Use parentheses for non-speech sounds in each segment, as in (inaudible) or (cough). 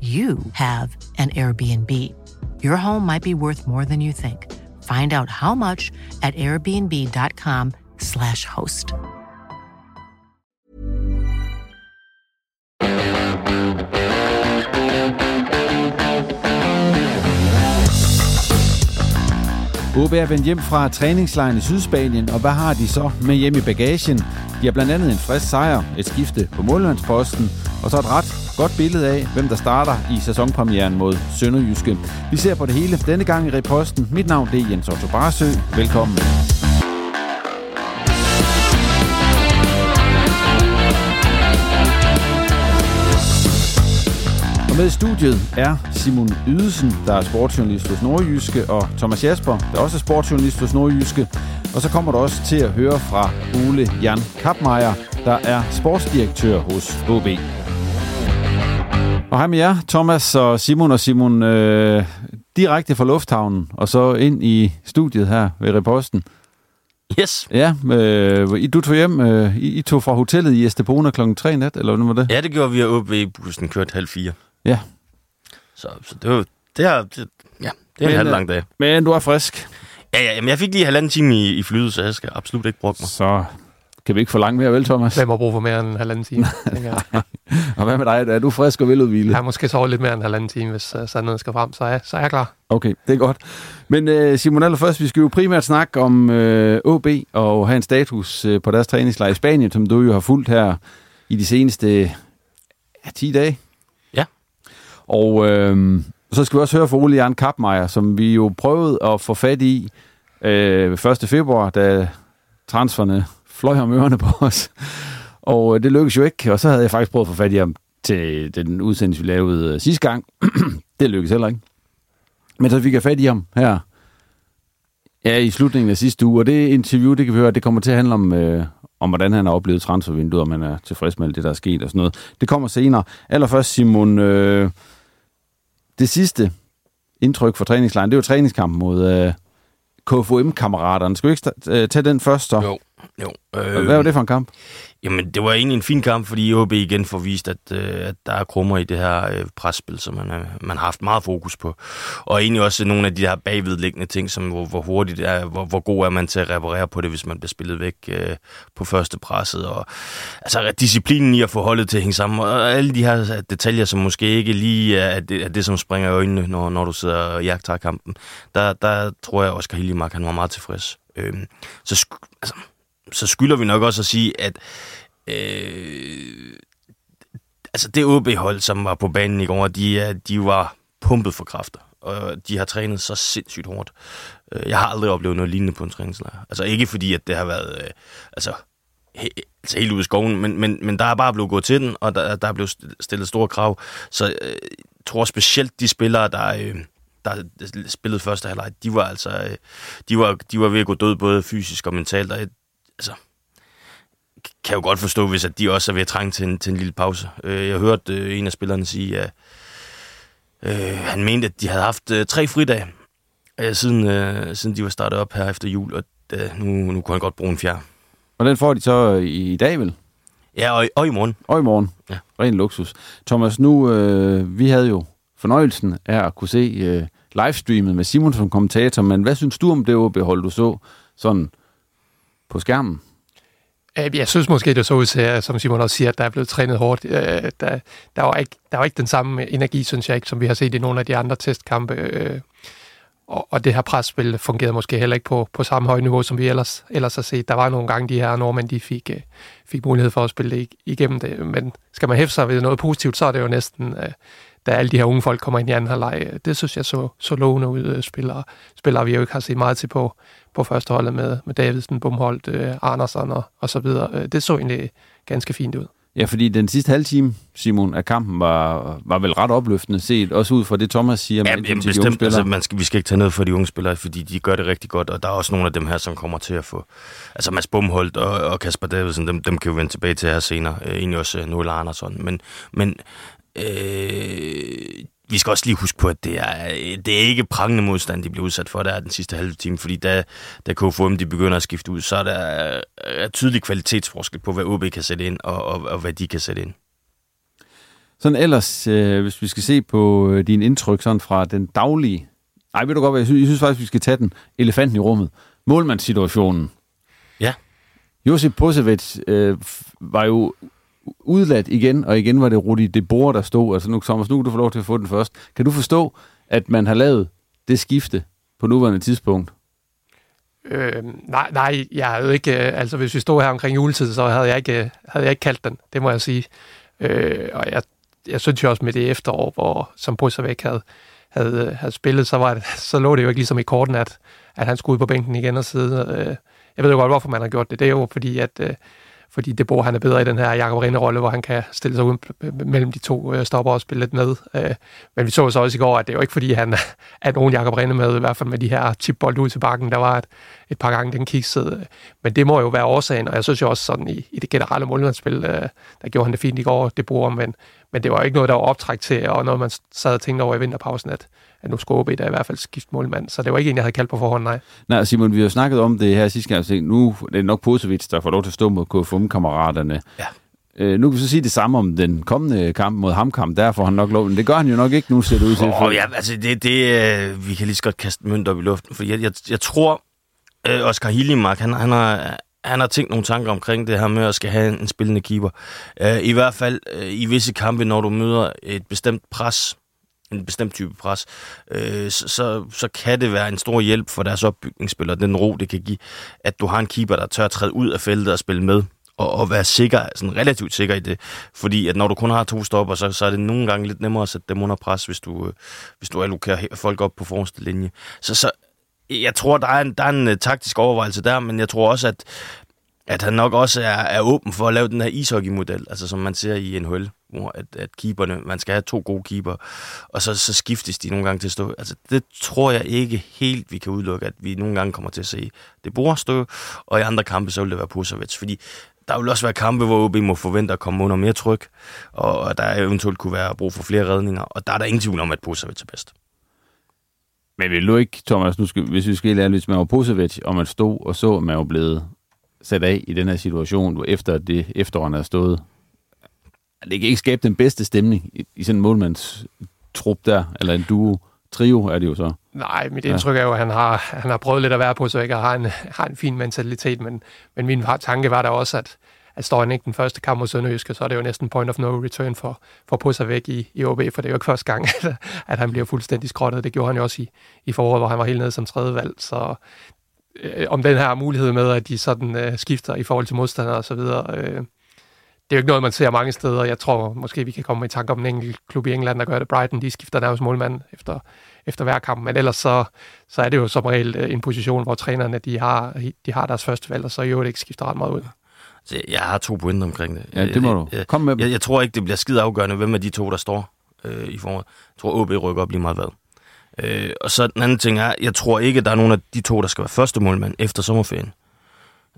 you have an Airbnb. Your home might be worth more than you think. Find out how much at airbnb.com/slash host. OB er vendt hjem fra træningslejren i Sydspanien, og hvad har de så med hjem i bagagen? De har blandt andet en frisk sejr, et skifte på målmandsposten, og så et ret godt billede af, hvem der starter i sæsonpremieren mod Sønderjyske. Vi ser på det hele denne gang i reposten. Mit navn det er Jens Otto Barsø. Velkommen. Og med i studiet er Simon Ydelsen, der er sportsjournalist hos Nordjyske, og Thomas Jasper, der også er sportsjournalist hos Nordjyske. Og så kommer du også til at høre fra Ole Jan Kapmeier, der er sportsdirektør hos HB. Og hej med jer, Thomas og Simon og Simon, øh, direkte fra lufthavnen, og så ind i studiet her ved Reposten. Yes. Ja, øh, du tog hjem, øh, I, I tog fra hotellet i Estepona klokken 3 nat, eller hvad var det? Ja, det gjorde vi, og i bussen kørte halv fire. Ja. Så, så det var, det er, det, ja, det er en halv lang dag. Men du er frisk. Ja, ja, men jeg fik lige halvanden time i, i flyet, så jeg skal absolut ikke bruge mig. Så kan vi ikke få langt mere, vel, Thomas? Hvem har brug for mere end en halvanden time? (laughs) (laughs) og hvad med dig? Er du frisk og veludvilet? Jeg har måske sovet lidt mere end en halvanden time, hvis uh, noget skal frem, så er, så er jeg klar. Okay, det er godt. Men uh, Simon, allerførst, vi skal jo primært snakke om uh, øh, OB og have en status uh, på deres træningslejr i Spanien, som du jo har fulgt her i de seneste ja, 10 dage. Ja. Og uh, så skal vi også høre fra Ole Jan Kapmeier, som vi jo prøvede at få fat i uh, 1. februar, da transferne fløj om ørerne på os. Og øh, det lykkedes jo ikke, og så havde jeg faktisk prøvet at få fat i ham til den udsendelse, vi lavede øh, sidste gang. (clears throat) det lykkedes heller ikke. Men så fik jeg fat i ham her ja, i slutningen af sidste uge, og det interview, det kan vi høre, det kommer til at handle om, øh, om hvordan han har oplevet transfervinduet, om han er tilfreds med det, der er sket og sådan noget. Det kommer senere. Allerførst, Simon, øh, det sidste indtryk for træningslejren, det er jo træningskampen mod øh, KFUM-kammeraterne. Skal vi ikke øh, tage den først så? Jo. Jo. Øh, Hvad var det for en kamp? Jamen, det var egentlig en fin kamp, fordi OB igen får vist, at, øh, at der er krummer i det her øh, presspil, som man, øh, man har haft meget fokus på. Og egentlig også nogle af de her bagvedliggende ting, som hvor, hvor hurtigt er, hvor, hvor god er man til at reparere på det, hvis man bliver spillet væk øh, på første presset. Og, altså, disciplinen i at få holdet til at hænge sammen, og alle de her detaljer, som måske ikke lige er det, er det som springer i øjnene, når, når du sidder og jagter kampen. Der, der tror jeg, Oscar Hillimark, han var meget tilfreds. Øh, så altså, så skylder vi nok også at sige, at øh, altså det OB-hold, som var på banen i går, de, de var pumpet for kræfter, og de har trænet så sindssygt hårdt. Øh, jeg har aldrig oplevet noget lignende på en træningslejr. Altså ikke fordi, at det har været øh, altså, he, altså helt ude i skoven, men, men, men der er bare blevet gået til den, og der, der er blevet stillet store krav. Så øh, jeg tror specielt de spillere, der... Øh, der spillede første halvleg, de var altså, øh, de var, de var ved at gå død både fysisk og mentalt, og altså, kan jo godt forstå, hvis at de også er ved at trænge til en, til en lille pause. Øh, jeg hørte øh, en af spillerne sige, at øh, han mente, at de havde haft øh, tre fridage, øh, siden, øh, siden de var startet op her efter jul, og øh, nu, nu kunne han godt bruge en fjerde. Og den får de så i, i dag, vel? Ja, og, og i morgen. Og i morgen. Ja. Ren luksus. Thomas, nu, øh, vi havde jo fornøjelsen af at kunne se øh, livestreamet med Simon som kommentator, men hvad synes du om det OB-hold, du så sådan på skærmen? Øh, jeg synes måske, det så ud til, som Simon også siger, at der er blevet trænet hårdt. Øh, der, der, var ikke, der var ikke den samme energi, synes jeg ikke, som vi har set i nogle af de andre testkampe. Øh, og, og det her presspil fungerede måske heller ikke på, på samme høje niveau, som vi ellers, ellers har set. Der var nogle gange, de her nordmænd, de fik, fik mulighed for at spille det igennem det. Men skal man hæfte sig ved noget positivt, så er det jo næsten, da alle de her unge folk kommer ind i anden halvleg. Det synes jeg så, så lovende ud. Spillere, spillere, vi jo ikke har set meget til på, på førsteholdet med, med Davidsen, Bumholdt, øh, Andersen og, og så videre. Øh, Det så egentlig ganske fint ud. Ja, fordi den sidste halve time, Simon, af kampen var, var vel ret opløftende set, også ud fra det, Thomas siger. med Ja, hensyn jamen, til de unge bestemt. spillere. Altså, man skal, vi skal ikke tage noget for de unge spillere, fordi de gør det rigtig godt, og der er også nogle af dem her, som kommer til at få... Altså Mads Bumholdt og, og Kasper Davidsen, dem, dem kan vi vende tilbage til her senere. Øh, egentlig også øh, Noel Andersson. Men, men øh, vi skal også lige huske på, at det er, det er ikke prangende modstand, de bliver udsat for, der er den sidste halve time, fordi da, da KFM de begynder at skifte ud, så er der er tydelig kvalitetsforskel på, hvad OB kan sætte ind, og, og, og hvad de kan sætte ind. Sådan ellers, øh, hvis vi skal se på øh, din indtryk sådan fra den daglige... Nej, ved du godt jeg synes, jeg synes faktisk, vi skal tage den elefanten i rummet. Målmandssituationen. Ja. Josip Posevic øh, var jo udladt igen, og igen var det Rudi De Boer, der stod. Altså nu, Thomas, nu kan du få lov til at få den først. Kan du forstå, at man har lavet det skifte på nuværende tidspunkt? Øh, nej, nej, jeg havde jo ikke, øh, altså hvis vi stod her omkring juletid, så havde jeg ikke, øh, havde jeg ikke kaldt den, det må jeg sige. Øh, og jeg, jeg synes jo også med det efterår, hvor som Brysservæk havde, havde, øh, havde spillet, så, var det, (laughs) så lå det jo ikke ligesom i korten, at, at han skulle ud på bænken igen og sidde. Øh, jeg ved jo godt, hvorfor man har gjort det. Det er jo fordi, at øh, fordi det bor han er bedre i den her Jakob Rinde-rolle, hvor han kan stille sig ud mellem de to øh, stopper og spille lidt med. Øh, men vi så så også i går, at det er jo ikke fordi, han (laughs) er nogen Jakob Rinde med, i hvert fald med de her chipbold ud til bakken. Der var et, et par gange, den kiksede. Men det må jo være årsagen, og jeg synes jo også sådan i, i det generelle målmandsspil, øh, der gjorde han det fint i går, det bruger men, men det var jo ikke noget, der var optræk til, og noget, man sad og tænkte over i vinterpausen, at, at nu skulle OB da i hvert fald skifte målmand. Så det var ikke en, jeg havde kaldt på forhånd, nej. Nej, Simon, vi har jo snakket om det her sidste gang. så Nu er det nok Posevic, der får lov til at stå mod KFM-kammeraterne. Ja. Øh, nu kan vi så sige det samme om den kommende kamp mod Hamkamp. Der får han nok lov, men det gør han jo nok ikke nu, ser det ud til. Åh, ja, altså det, det, øh, vi kan lige så godt kaste mønt op i luften, for jeg, jeg, jeg tror, øh, Oscar Hillimark, han, han, har, han har tænkt nogle tanker omkring det her med at skal have en, en spillende keeper. Øh, I hvert fald øh, i visse kampe, når du møder et bestemt pres, en bestemt type pres, øh, så, så, så kan det være en stor hjælp for deres opbygningsspillere, den ro, det kan give, at du har en keeper, der tør at træde ud af feltet og spille med, og, og være sikker, sådan relativt sikker i det. Fordi at når du kun har to stopper, så, så er det nogle gange lidt nemmere at sætte dem under pres, hvis du, øh, hvis du allokerer folk op på forreste linje. Så, så jeg tror, der er en, der er en øh, taktisk overvejelse der, men jeg tror også, at, at han nok også er, er åben for at lave den her ishockey-model, altså som man ser i NHL, hvor at, at keeperne, man skal have to gode keeper, og så, så skiftes de nogle gange til at stå. Altså det tror jeg ikke helt, vi kan udelukke, at vi nogle gange kommer til at se det bor stå, og i andre kampe, så vil det være Pusovic, fordi der vil også være kampe, hvor OB må forvente at komme under mere tryk, og der eventuelt kunne være brug for flere redninger, og der er der ingen tvivl om, at Pusovic er bedst. Men vil du ikke, Thomas, nu skal, hvis vi skal lære lidt, hvis man var og man stod og så, at man var blevet sat af i den her situation, hvor efter det efteråret er stået, det kan ikke skabe den bedste stemning i, i sådan en målmandstrup der, eller en duo, trio er det jo så. Nej, mit indtryk er jo, at han har, han har prøvet lidt at være på, så ikke har en, har en fin mentalitet, men, men min tanke var der også, at, at står han ikke den første kamp mod Sønderjyske, så er det jo næsten point of no return for, for at sig væk i, i OB, for det er jo ikke første gang, (laughs) at, at han bliver fuldstændig skrottet. Det gjorde han jo også i, i foråret, hvor han var helt nede som tredje valg, så øh, om den her mulighed med, at de sådan øh, skifter i forhold til modstandere og så videre, øh, det er jo ikke noget, man ser mange steder. Jeg tror måske, vi kan komme i tanke om en enkelt klub i England, der gør det. Brighton, de skifter nærmest målmand efter, efter hver kamp. Men ellers så, så er det jo som regel øh, en position, hvor trænerne de har, de har deres første valg, og så i øvrigt ikke skifter ret meget ud. Så jeg har to pointer omkring det. Ja, det må du. Jeg, Kom med dem. jeg, jeg tror ikke, det bliver skide afgørende, hvem af de to, der står øh, i foråret. Jeg tror, OB rykker op lige meget hvad. Øh, og så den anden ting er, jeg tror ikke, der er nogen af de to, der skal være første målmand efter sommerferien.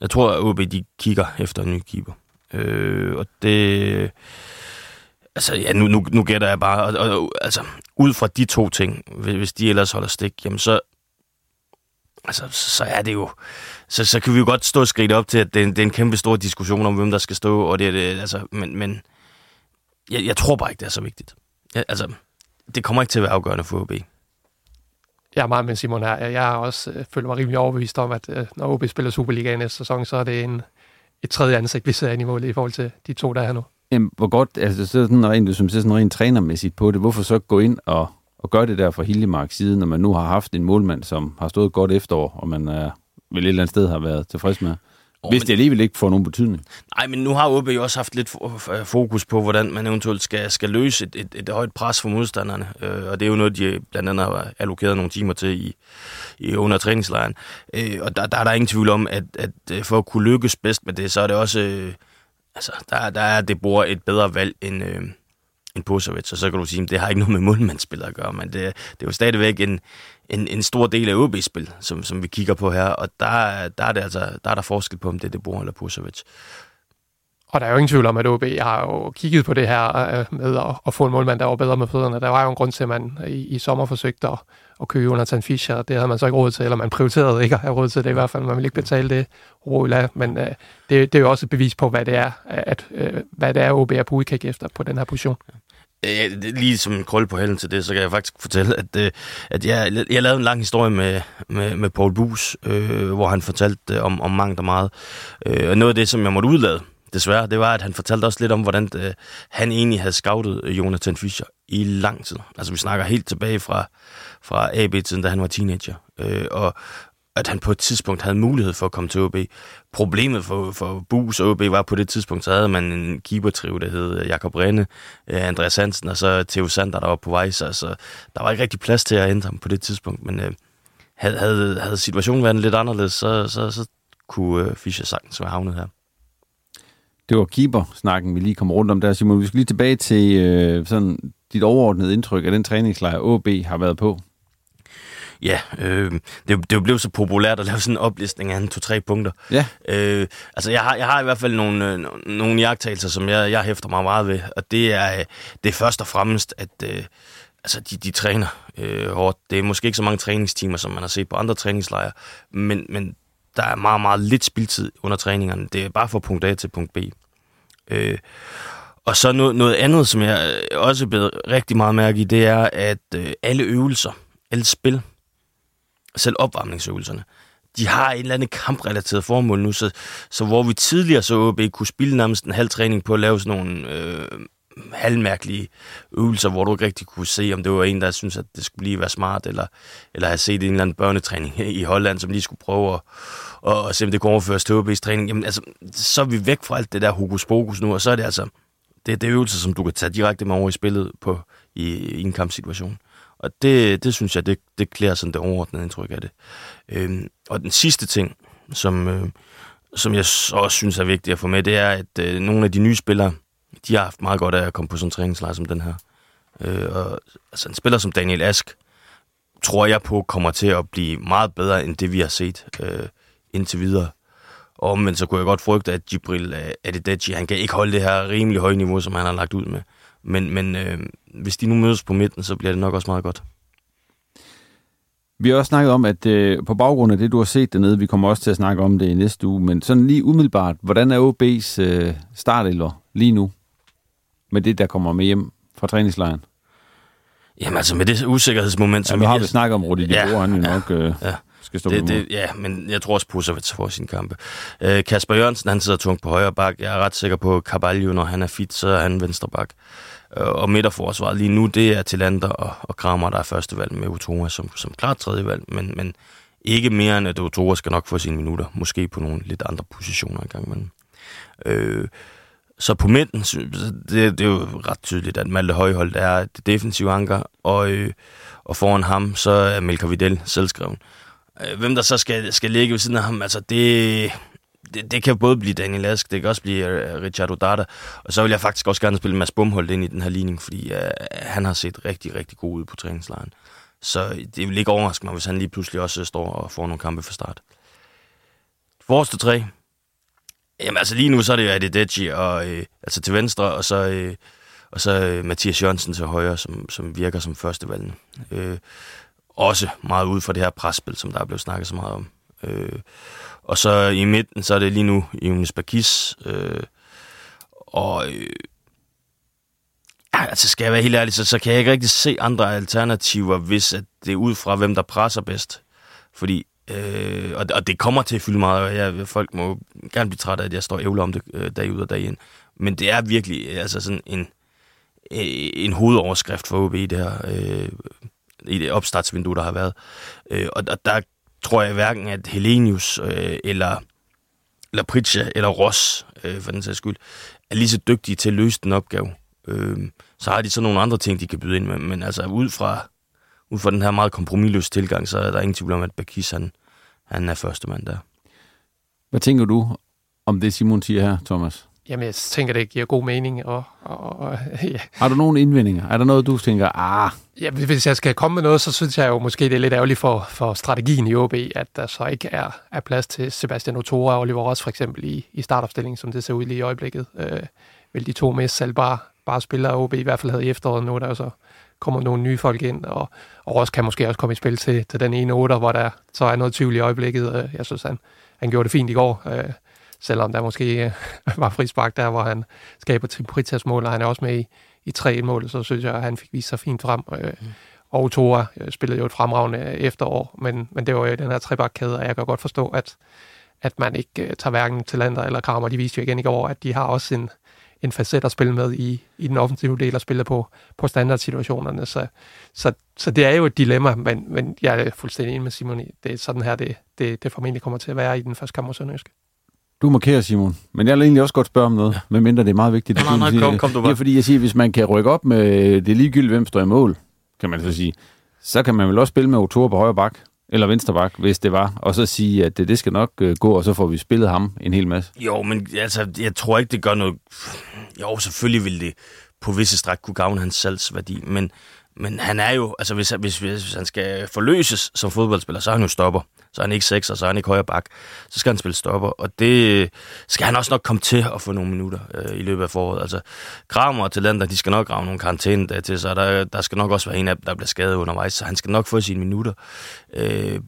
Jeg tror, at OB de kigger efter en ny keeper. Øh, og det... Altså, ja, nu, nu, nu gætter jeg bare, og, og, og, altså, ud fra de to ting, hvis de ellers holder stik, jamen så, altså, så er det jo, så, så kan vi jo godt stå skridt op til, at det er, en, det er en kæmpe stor diskussion om, hvem der skal stå, og det er det, altså, men, men jeg, jeg tror bare ikke, det er så vigtigt. Jeg, altså, det kommer ikke til at være afgørende for OB. Jeg er meget med Simon her. Jeg er også øh, føler mig rimelig overbevist om, at øh, når OB spiller Superliga i næste sæson, så er det en, et tredje ansigt, vi ser ind i målet i forhold til de to, der er her nu. Jamen, hvor godt, altså så sådan rent, hvis man sådan rent trænermæssigt på det, hvorfor så gå ind og, og gøre det der fra Hildemarks side, når man nu har haft en målmand, som har stået godt efterår, og man er, vel et eller andet sted har været tilfreds med? Oh, hvis det alligevel ikke får nogen betydning. Nej, men nu har OB jo også haft lidt fokus på, hvordan man eventuelt skal, skal løse et, et, et højt pres for modstanderne. Øh, og det er jo noget, de blandt andet har allokeret nogle timer til i, i under træningslejren. Øh, og der, der er der ingen tvivl om, at, at øh, for at kunne lykkes bedst med det, så er det også... Øh, altså, der, der er det bor et bedre valg end... Øh, en Pusovic, og så kan du sige, at det har ikke noget med målmandsspil at gøre, men det, det er jo stadigvæk en, en, en stor del af OB-spil, som, som vi kigger på her, og der, der, er det altså, der er der forskel på, om det er De Boer eller Pusovic. Og der er jo ingen tvivl om, at OB har jo kigget på det her øh, med at, at få en målmand, der var bedre med fødderne. Der var jo en grund til, at man i, i sommer forsøgte at, at købe Jonathan Fischer. Det havde man så ikke råd til, eller man prioriterede ikke at have råd til det i hvert fald. Man ville ikke betale det roligt men øh, det, det er jo også et bevis på, hvad det er, at, øh, hvad det er, OB er på udkig efter på den her position. Ja, lige som en krølle på hælden til det, så kan jeg faktisk fortælle, at, øh, at jeg, jeg lavede en lang historie med, med, med Paul Bus, øh, hvor han fortalte øh, om, om mangt og meget. Øh, og noget af det, som jeg måtte udlade, desværre, det var, at han fortalte også lidt om, hvordan det, han egentlig havde scoutet øh, Jonathan Fischer i lang tid. Altså vi snakker helt tilbage fra, fra AB-tiden, da han var teenager. Øh, og, at han på et tidspunkt havde mulighed for at komme til OB. Problemet for, for Bus og OB var på det tidspunkt, så havde man en keepertriv, der hed øh, Jakob Rene, Andreas Hansen og så Theo Sander, der var på vej. Så, altså, der var ikke rigtig plads til at ændre ham på det tidspunkt. Men øh, havde, havde, havde situationen været lidt anderledes, så, så, så kunne øh, Fischer sagtens være havnet her. Det var keeper-snakken, vi lige kom rundt om der, Simon. Vi skal lige tilbage til øh, sådan dit overordnede indtryk af den træningslejr, OB har været på. Ja, øh, det, det er blevet så populært at lave sådan en oplistning af en to-tre punkter. Ja. Øh, altså, jeg har, jeg har i hvert fald nogle, øh, nogle jagttagelser, som jeg, jeg hæfter mig meget ved, og det er, det er først og fremmest, at øh, altså, de, de træner øh, hårdt. Det er måske ikke så mange træningstimer, som man har set på andre træningslejre, men, men der er meget, meget lidt spildtid under træningerne. Det er bare fra punkt A til punkt B. Øh, og så noget, noget andet, som jeg øh, også er blevet rigtig meget mærke i, det er, at øh, alle øvelser, alle spil, selv opvarmningsøvelserne, de har et eller andet kamprelateret formål nu, så, så hvor vi tidligere så OB kunne spille nærmest en halv træning på at lave sådan nogle øh, halvmærkelige øvelser, hvor du ikke rigtig kunne se, om det var en, der synes, at det skulle lige være smart, eller, eller have set en eller anden børnetræning (laughs) i Holland, som lige skulle prøve at, og, og se, om det kunne overføres til OB's træning. Jamen altså, så er vi væk fra alt det der hokus pokus nu, og så er det altså, det, det er øvelser, som du kan tage direkte med over i spillet på, i, i en kampsituation. Og det, det synes jeg, det, det klæder sådan det overordnede indtryk af det. Øhm, og den sidste ting, som, øh, som jeg også synes er vigtigt at få med, det er, at øh, nogle af de nye spillere, de har haft meget godt af at komme på sådan en træningslejr som den her. Øh, og, altså en spiller som Daniel Ask, tror jeg på, kommer til at blive meget bedre end det, vi har set øh, indtil videre. Og men så kunne jeg godt frygte, at Gibril øh, han kan ikke holde det her rimelig høje niveau, som han har lagt ud med. Men, men øh, hvis de nu mødes på midten, så bliver det nok også meget godt. Vi har også snakket om, at øh, på baggrund af det, du har set dernede, vi kommer også til at snakke om det i næste uge, men sådan lige umiddelbart, hvordan er OB's øh, startelver lige nu? Med det, der kommer med hjem fra træningslejren? Jamen altså med det usikkerhedsmoment, som ja, vi har vi snakket om, Rudi, ja, han jo ja, nok øh, ja. skal stå det, det, Ja, men jeg tror også, Pusovic får sin kampe. Øh, Kasper Jørgensen, han sidder tungt på højre bak. Jeg er ret sikker på, at Carvalho, når han er fit, så er han venstre bak. Øh, og midterforsvaret lige nu, det er Tillander og, og Kramer, der er første valg med Utoma som, som klart tredje valg, men, men ikke mere end, at Utoma skal nok få sine minutter. Måske på nogle lidt andre positioner engang. Men, øh, så på midten, det, det er jo ret tydeligt, at Malte Højholdt er det defensive anker, og, øh, og foran ham, så er Melker Videl selvskreven. Øh, hvem der så skal, skal ligge ved siden af ham, altså det, det, det kan både blive Daniel Ask, det kan også blive øh, Richard Odata, og så vil jeg faktisk også gerne spille Mads Bumholdt ind i den her ligning, fordi øh, han har set rigtig, rigtig god ud på træningslejren. Så det vil ikke overraske mig, hvis han lige pludselig også står og får nogle kampe fra start. Forreste tre, Jamen altså lige nu, så er det jo Adedeji, og, øh, altså til venstre, og så, øh, og så øh, Mathias Jørgensen til højre, som, som virker som førstevalgen. Øh, også meget ud fra det her presspil, som der er blevet snakket så meget om. Øh, og så i midten, så er det lige nu Jonas Bakis. Øh, og øh, altså skal jeg være helt ærlig, så, så kan jeg ikke rigtig se andre alternativer, hvis at det er ud fra, hvem der presser bedst. Fordi, øh, og, og det kommer til at fylde meget, og jeg, folk må gerne blive trætte af, at jeg står ævler om det øh, dag ud og dag ind. Men det er virkelig altså sådan en, øh, en hovedoverskrift for OB i det her øh, i det opstartsvindue, der har været. Øh, og, og der tror jeg hverken, at Helenius øh, eller, eller Pritja eller Ross, øh, for den sags skyld, er lige så dygtige til at løse den opgave. Øh, så har de så nogle andre ting, de kan byde ind med. Men altså ud fra, ud fra den her meget kompromisløse tilgang, så er der ingen tvivl om, at Bakis han, han er første mand der. Hvad tænker du om det, Simon siger her, Thomas? Jamen, jeg tænker, det giver god mening. Og, og, og, (laughs) ja. Har du nogle indvendinger? Er der noget, du tænker, ah... Ja, hvis jeg skal komme med noget, så synes jeg jo måske, det er lidt ærgerligt for, for strategien i OB, at der så ikke er, er plads til Sebastian Otora og Oliver Ross for eksempel i, i startopstillingen, som det ser ud lige i øjeblikket. Øh, vil de to mest salgbare bare spillere, OB i hvert fald havde i efteråret. Nu der jo så kommer nogle nye folk ind, og, og Ross kan måske også komme i spil til, til den ene otter, hvor der så er noget tvivl i øjeblikket. Øh, jeg synes, han, han gjorde det fint i går. Øh, selvom der måske øh, (laughs) var frispark der, hvor han skaber til Britas mål, og han er også med i, i tre mål, så synes jeg, at han fik vist sig fint frem. Øh, mm. Og Tora øh, spillede jo et fremragende efterår, men, men det var jo den her trebakkæde, og jeg kan godt forstå, at, at man ikke tager hverken til lander eller Kramer. De viste jo igen i går, at de har også en, en facet at spille med i, i den offensive del og spille på, på standardsituationerne. Så, så, så det er jo et dilemma, men, men jeg er fuldstændig enig med Simon i, det er sådan her, det, det, det formentlig kommer til at være i den første kamp mod Sønderjyske. Du markerer, Simon. Men jeg vil egentlig også godt spørge om noget, ja. medmindre det er meget vigtigt. Nej, nej, nej, kom, kom du bare. Det er fordi, jeg siger, hvis man kan rykke op med det ligegyldigt, hvem står i mål, kan man så sige, så kan man vel også spille med Otor på højre bak, eller vensterbak, hvis det var, og så sige, at det, det skal nok øh, gå, og så får vi spillet ham en hel masse. Jo, men altså, jeg tror ikke, det gør noget... Jo, selvfølgelig vil det på visse stræk kunne gavne hans salgsværdi, men, men han er jo, altså hvis, hvis, hvis han skal forløses som fodboldspiller, så er han jo stopper så er han ikke sekser, så er han ikke højre bak. Så skal han spille stopper, og det skal han også nok komme til at få nogle minutter øh, i løbet af foråret. Altså, Kramer og Talenter, de skal nok grave nogle karantæne der til, så der, der skal nok også være en af dem, der bliver skadet undervejs, så han skal nok få sine minutter. Øh,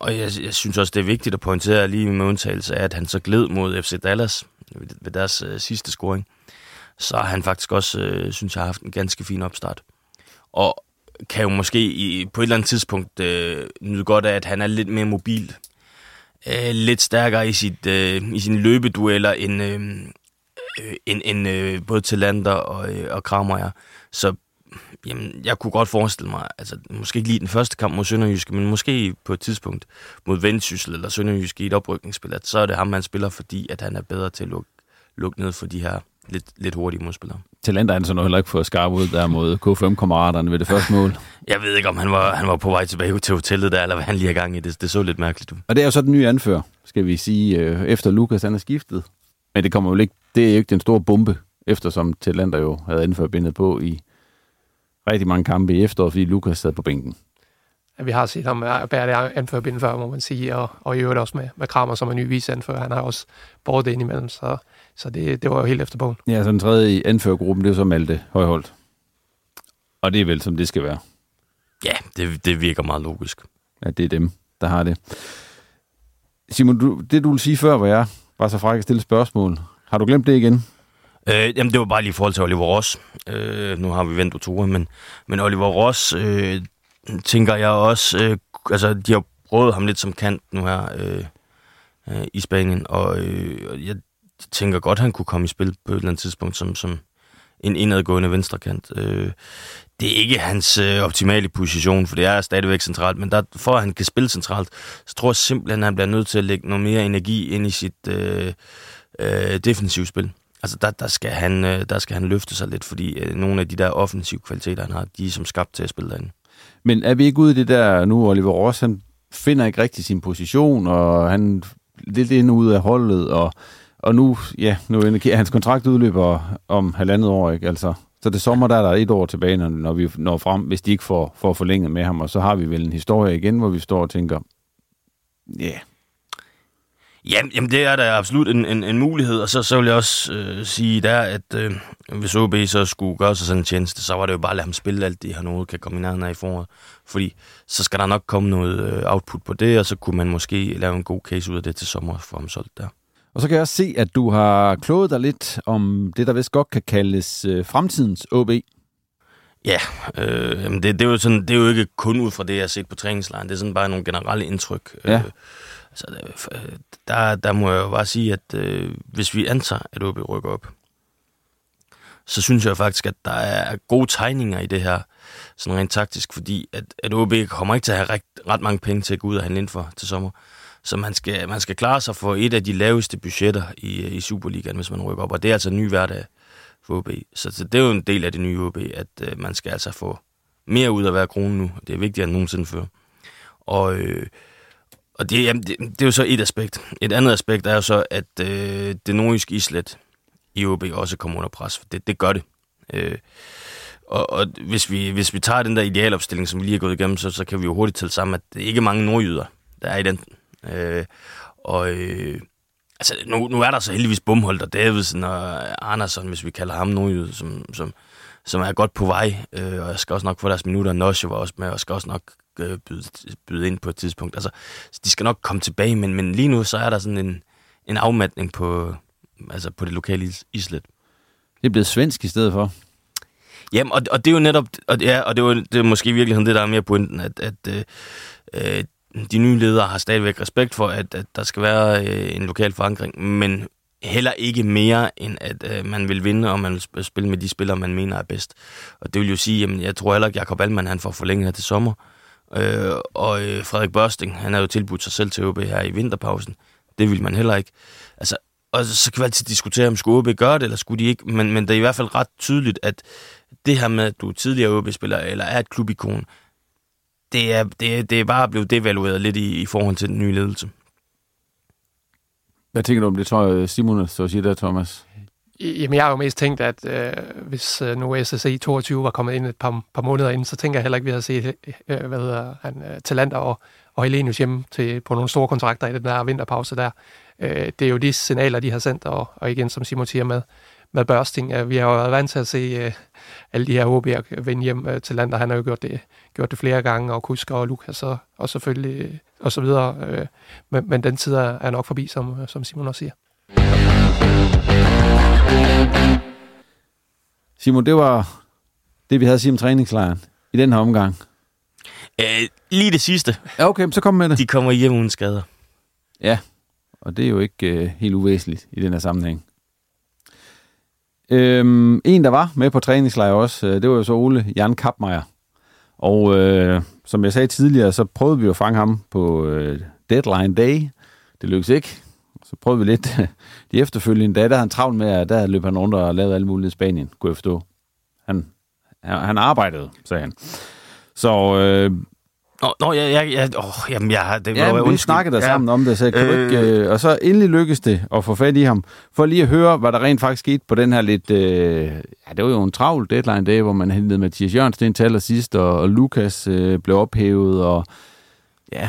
og jeg, jeg synes også, det er vigtigt at pointere lige med undtagelse af, at han så gled mod FC Dallas ved, ved deres øh, sidste scoring. Så har han faktisk også, øh, synes jeg, har haft en ganske fin opstart. Og kan jo måske i, på et eller andet tidspunkt øh, nyde godt af, at han er lidt mere mobil. Øh, lidt stærkere i, sit, øh, i sine løbedueller end, øh, øh, end, end øh, både Talander og, øh, og Kramer er. Så jamen, jeg kunne godt forestille mig, altså måske ikke lige den første kamp mod Sønderjyske, men måske på et tidspunkt mod Vendsyssel eller Sønderjyske i et oprykningsspil, at så er det ham, man spiller, fordi at han er bedre til at lukke, lukke ned for de her lidt, lidt hurtige modspillere. Talenter han så nok heller ikke fået skarp ud der mod K5-kammeraterne ved det første mål. Jeg ved ikke, om han var, han var på vej tilbage til hotellet der, eller hvad han lige er gang i. Det, det så lidt mærkeligt ud. Og det er jo så den nye anfører, skal vi sige, øh, efter Lukas han er skiftet. Men det kommer jo ikke, det er jo ikke den store bombe, eftersom Talenter jo havde anført bindet på i rigtig mange kampe i efteråret, fordi Lukas sad på bænken. Ja, vi har set ham bære det anførbind før, må man sige, og, og i øvrigt også med, med Kramer, som er ny viseanfører. Han har også båret det ind imellem, så så det, det var jo helt efter bogen. Ja, så den tredje i anførergruppen, det er så Malte Højholdt. Og det er vel, som det skal være. Ja, det, det virker meget logisk. Ja, det er dem, der har det. Simon, du, det du ville sige før, hvor jeg var så fræk at stille spørgsmål. Har du glemt det igen? Øh, jamen, det var bare lige i forhold til Oliver Ross. Øh, nu har vi ventet to men, men Oliver Ross, øh, tænker jeg også, øh, altså, de har prøvet ham lidt som kant nu her øh, øh, i Spanien, og øh, jeg tænker godt, han kunne komme i spil på et eller andet tidspunkt som, som en indadgående venstrekant. Øh, det er ikke hans øh, optimale position, for det er stadigvæk centralt, men der, for at han kan spille centralt, så tror jeg simpelthen, at han bliver nødt til at lægge noget mere energi ind i sit øh, øh, defensive spil. Altså der, der, skal han, øh, der skal han løfte sig lidt, fordi øh, nogle af de der offensive kvaliteter, han har, de er som skabt til at spille derinde. Men er vi ikke ude i det der nu, Oliver Ross, han finder ikke rigtig sin position, og han lidt ind ud af holdet, og og nu, ja, nu indikerer hans kontrakt udløber om halvandet år, ikke? Altså, så det sommer, der er der et år tilbage, når, når vi når frem, hvis de ikke får, får forlænget med ham, og så har vi vel en historie igen, hvor vi står og tænker, ja, yeah. Jamen, jamen, det er da absolut en, en, en mulighed, og så, så vil jeg også øh, sige der, at øh, hvis OB så skulle gøre sig sådan en tjeneste, så var det jo bare at lade ham spille alt det, han noget kan komme i nærheden af i foråret. Fordi så skal der nok komme noget øh, output på det, og så kunne man måske lave en god case ud af det til sommer for ham solgt der. Og så kan jeg også se, at du har kloget dig lidt om det, der vist godt kan kaldes øh, fremtidens OB. Ja, øh, jamen det, det, er jo sådan, det er jo ikke kun ud fra det, jeg har set på træningslejren. Det er sådan bare nogle generelle indtryk. Ja. Øh, altså, der, der må jeg jo bare sige, at øh, hvis vi antager, at OB rykker op, så synes jeg faktisk, at der er gode tegninger i det her, sådan rent taktisk, fordi at, at OB kommer ikke til at have ret, ret mange penge til at gå ud og handle ind for til sommer. Så man skal, man skal klare sig for et af de laveste budgetter i, i Superligaen, hvis man rykker op, og det er altså en ny hverdag på OB. Så, så det er jo en del af det nye OB, at øh, man skal altså få mere ud af hver krone nu. Det er vigtigere end nogensinde før. Og, øh, og det, jamen, det, det er jo så et aspekt. Et andet aspekt er jo så, at øh, det nordiske islet i OB også kommer under pres. For det, det gør det. Øh, og, og hvis, vi, hvis vi tager den der idealopstilling, som vi lige har gået igennem, så, så kan vi jo hurtigt tælle sammen, at det er ikke mange nordjyder, der er i den. Øh, og øh, altså, nu, nu er der så heldigvis Bumholdt og Davidsen og Andersen, hvis vi kalder ham nordjyde, som, som, som er godt på vej. Øh, og jeg skal også nok få deres minutter. Nosje var også med, og skal også nok øh, byde, byde ind på et tidspunkt. Altså, de skal nok komme tilbage, men, men lige nu så er der sådan en, en afmatning på, altså på det lokale is- islet. Det er blevet svensk i stedet for. Jamen, og, og det er jo netop, og, ja, og det, var, det er måske i virkeligheden det, der er mere pointen, at, at øh, øh, de nye ledere har stadigvæk respekt for, at, at der skal være øh, en lokal forankring, men heller ikke mere, end at øh, man vil vinde, og man vil spille med de spillere, man mener er bedst. Og det vil jo sige, jamen, jeg tror heller ikke, Jacob Allmann han får forlænget her til sommer. Øh, og øh, Frederik Børsting, han har jo tilbudt sig selv til OB her i vinterpausen. Det vil man heller ikke. Altså, og så kan vi altid diskutere, om skulle OB gøre det, eller skulle de ikke. Men, men det er i hvert fald ret tydeligt, at det her med, at du er tidligere OB-spiller, eller er et klubikon, det er, det, det er bare blevet devalueret lidt i, i forhold til den nye ledelse. Hvad tænker du om det, tror jeg, Simon så siger der, Thomas? Jamen, jeg har jo mest tænkt, at øh, hvis øh, nu SSE 22 var kommet ind et par, par måneder inden, så tænker jeg heller ikke, at vi havde set øh, hvad hedder, han, øh, Talander og, og Helenius hjemme til, på nogle store kontrakter i den der vinterpause der. Øh, det er jo de signaler, de har sendt, og, og igen, som Simon siger med, med børsting. Vi har jo været vant til at se øh, alle de her HB'er vende hjem øh, til Lander. Han har jo gjort det, gjort det flere gange, og Kusker og Lukas og, og selvfølgelig øh, og så videre. Øh, men, men den tid er, er nok forbi, som, som Simon også siger. Simon, det var det, vi havde at sige om træningslejren i den her omgang. Øh, lige det sidste. Ja, okay, så kom med det. De kommer hjem uden skader. Ja, og det er jo ikke øh, helt uvæsentligt i den her sammenhæng. Øhm, en, der var med på træningslejr også, øh, det var jo så Ole Jan Kapmeier. Og øh, som jeg sagde tidligere, så prøvede vi at fange ham på øh, deadline day. Det lykkedes ikke. Så prøvede vi lidt (laughs) de efterfølgende dage, der havde han travlt med, at der løb han rundt og lavede alle mulige i Spanien, kunne jeg forstå. Han, han, han arbejdede, sagde han. Så øh, Nå, nå ja, ja, ja, åh, jamen, jeg har... Det Ja, være vi snakkede der Ja. sammen om det, så kan øh... du ikke, øh, og så endelig lykkedes det at få fat i ham, for lige at høre, hvad der rent faktisk skete på den her lidt, øh, ja, det var jo en travl deadline dag, hvor man hentede Mathias Jørgensen ind til allersidst, og, og Lukas øh, blev ophævet, og ja,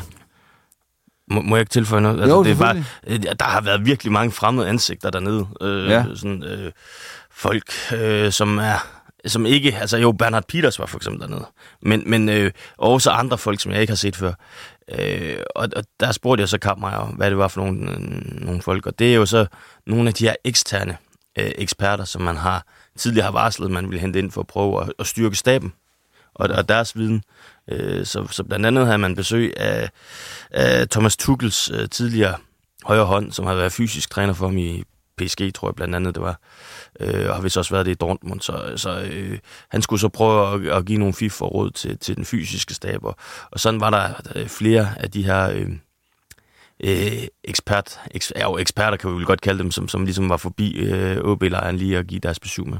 Må, må jeg ikke tilføje noget? Jo, det er bare, øh, der har været virkelig mange fremmede ansigter dernede. Øh, Ja. sådan, øh, folk, øh, som er som ikke, altså jo, Bernhard Peters var for eksempel dernede, men, men øh, også andre folk, som jeg ikke har set før. Øh, og, og der spurgte jeg så Kappmeier, hvad det var for nogle, øh, nogle folk, og det er jo så nogle af de her eksterne øh, eksperter, som man har tidligere har varslet, man vil hente ind for at prøve at, at styrke staben og, og deres viden. Øh, så, så blandt andet havde man besøg af, af Thomas Tuchels øh, tidligere højre hånd, som har været fysisk træner for ham i PSG, tror jeg blandt andet det var, øh, og har vist også været det i Dortmund, så, så øh, han skulle så prøve at, at give nogle fif for råd til, til den fysiske stab, og, og sådan var der øh, flere af de her øh, øh, ekspert, eks, ja, jo, eksperter, kan vi vel godt kalde dem, som, som ligesom var forbi øh, OB-lejren lige at give deres besøg med.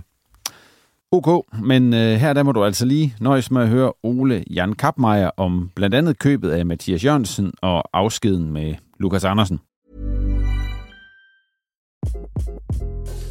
ok, men øh, her der må du altså lige nøjes med at høre Ole Jan Kapmeier om blandt andet købet af Mathias Jørgensen og afskeden med Lukas Andersen.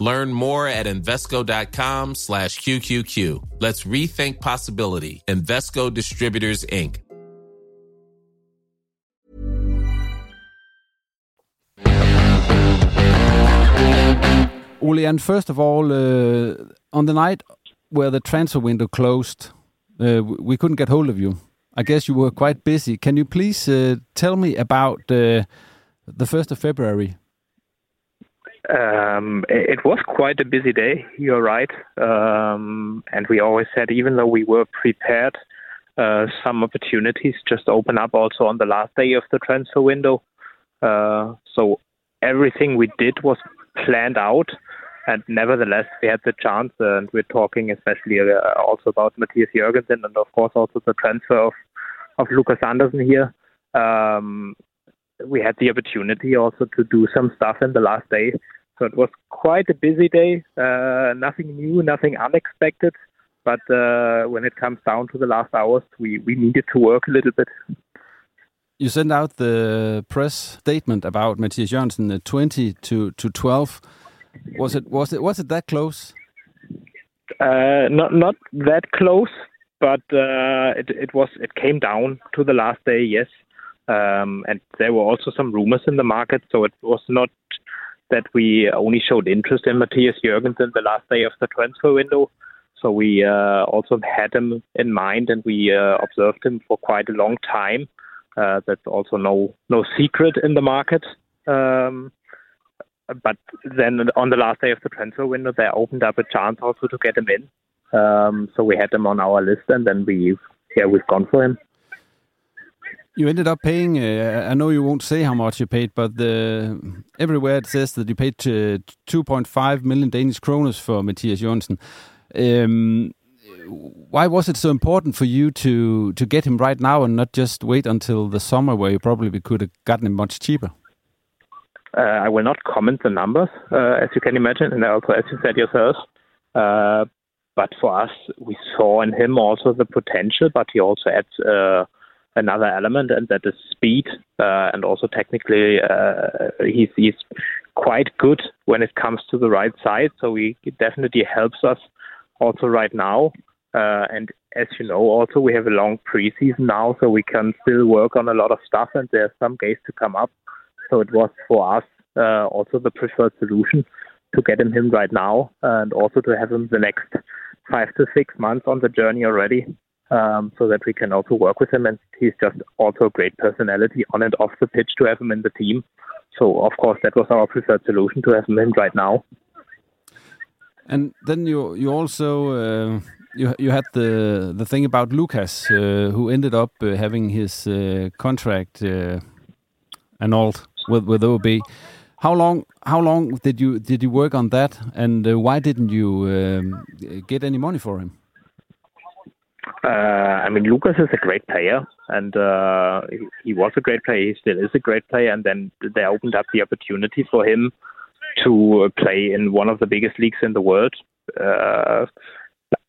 Learn more at Invesco.com slash QQQ. Let's rethink possibility. Invesco Distributors, Inc. Ole, and first of all, uh, on the night where the transfer window closed, uh, we couldn't get hold of you. I guess you were quite busy. Can you please uh, tell me about uh, the 1st of February? Um, it was quite a busy day, you're right. Um, and we always said, even though we were prepared, uh, some opportunities just open up also on the last day of the transfer window. Uh, so everything we did was planned out. And nevertheless, we had the chance, and we're talking especially uh, also about Matthias Jørgensen and, of course, also the transfer of, of Lucas Andersen here. Um, we had the opportunity also to do some stuff in the last day. So it was quite a busy day. Uh, nothing new, nothing unexpected. But uh, when it comes down to the last hours, we, we needed to work a little bit. You sent out the press statement about Matthias Jørgensen, uh, 20 to, to 12. Was it was it was it that close? Uh, not not that close, but uh, it it was it came down to the last day. Yes, um, and there were also some rumors in the market, so it was not that we only showed interest in Matthias Jørgensen the last day of the transfer window. So we uh, also had him in mind, and we uh, observed him for quite a long time. Uh, that's also no no secret in the market. Um, but then on the last day of the transfer window, they opened up a chance also to get him in. Um, so we had him on our list, and then we yeah we've gone for him. You ended up paying. Uh, I know you won't say how much you paid, but the, everywhere it says that you paid uh, 2.5 million Danish kroners for Matthias Jørgensen. Um, why was it so important for you to to get him right now and not just wait until the summer, where you probably could have gotten him much cheaper? Uh, I will not comment the numbers, uh, as you can imagine, and also as you said yourself. Uh, but for us, we saw in him also the potential, but he also adds uh, another element, and that is speed, uh, and also technically uh, he's, he's quite good when it comes to the right side. So he definitely helps us also right now. and as you know, also we have a long preseason now, so we can still work on a lot of stuff, and there's some games to come up. So it was for us uh, also the preferred solution to get him, him right now and also to have him the next five to six months on the journey already um, so that we can also work with him. And he's just also a great personality on and off the pitch to have him in the team. So, of course, that was our preferred solution to have him in right now. And then you you also uh, you you had the the thing about Lucas, uh, who ended up uh, having his uh, contract uh, annulled with with OB. How long how long did you did you work on that, and uh, why didn't you um, get any money for him? Uh, I mean, Lucas is a great player, and uh, he, was a great player. He still is a great player, and then they opened up the opportunity for him to play in one of the biggest leagues in the world. Uh,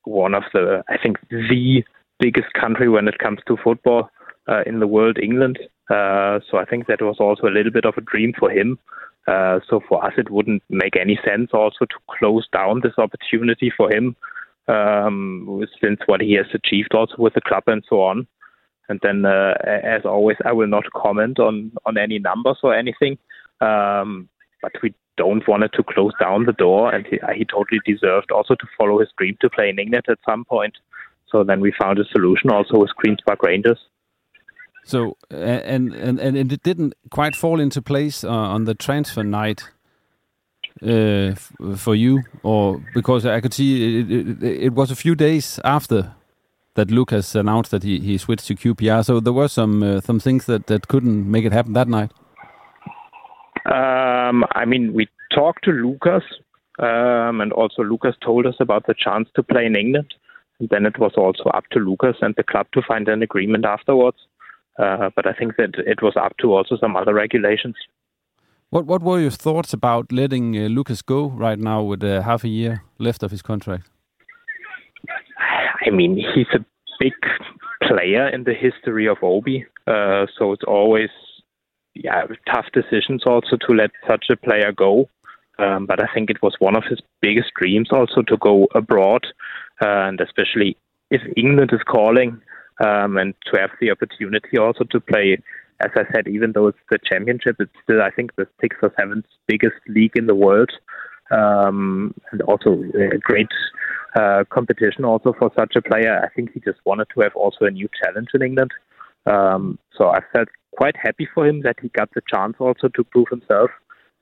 one of the, I think, the biggest country when it comes to football uh, in the world, England. Uh, so I think that was also a little bit of a dream for him. Uh, so for us, it wouldn't make any sense also to close down this opportunity for him, um, since what he has achieved also with the club and so on. And then, uh, as always, I will not comment on on any numbers or anything. Um, but we don't want to close down the door, and he, he totally deserved also to follow his dream to play in England at some point. So then we found a solution also with Queens Park Rangers. So and and and it didn't quite fall into place uh, on the transfer night uh, for you, or because I could see it, it, it, was a few days after that Lucas announced that he, he switched to QPR. So there were some uh, some things that, that couldn't make it happen that night. Um, I mean, we talked to Lucas, um, and also Lucas told us about the chance to play in England. And then it was also up to Lucas and the club to find an agreement afterwards. Uh, but I think that it was up to also some other regulations. What What were your thoughts about letting uh, Lucas go right now with uh, half a year left of his contract? I mean, he's a big player in the history of Obi, uh, so it's always yeah tough decisions also to let such a player go. Um, but I think it was one of his biggest dreams also to go abroad, uh, and especially if England is calling, um, and to have the opportunity also to play. As I said, even though it's the championship, it's still I think the sixth or seventh biggest league in the world, um, and also a great uh, competition also for such a player. I think he just wanted to have also a new challenge in England. Um, so I felt quite happy for him that he got the chance also to prove himself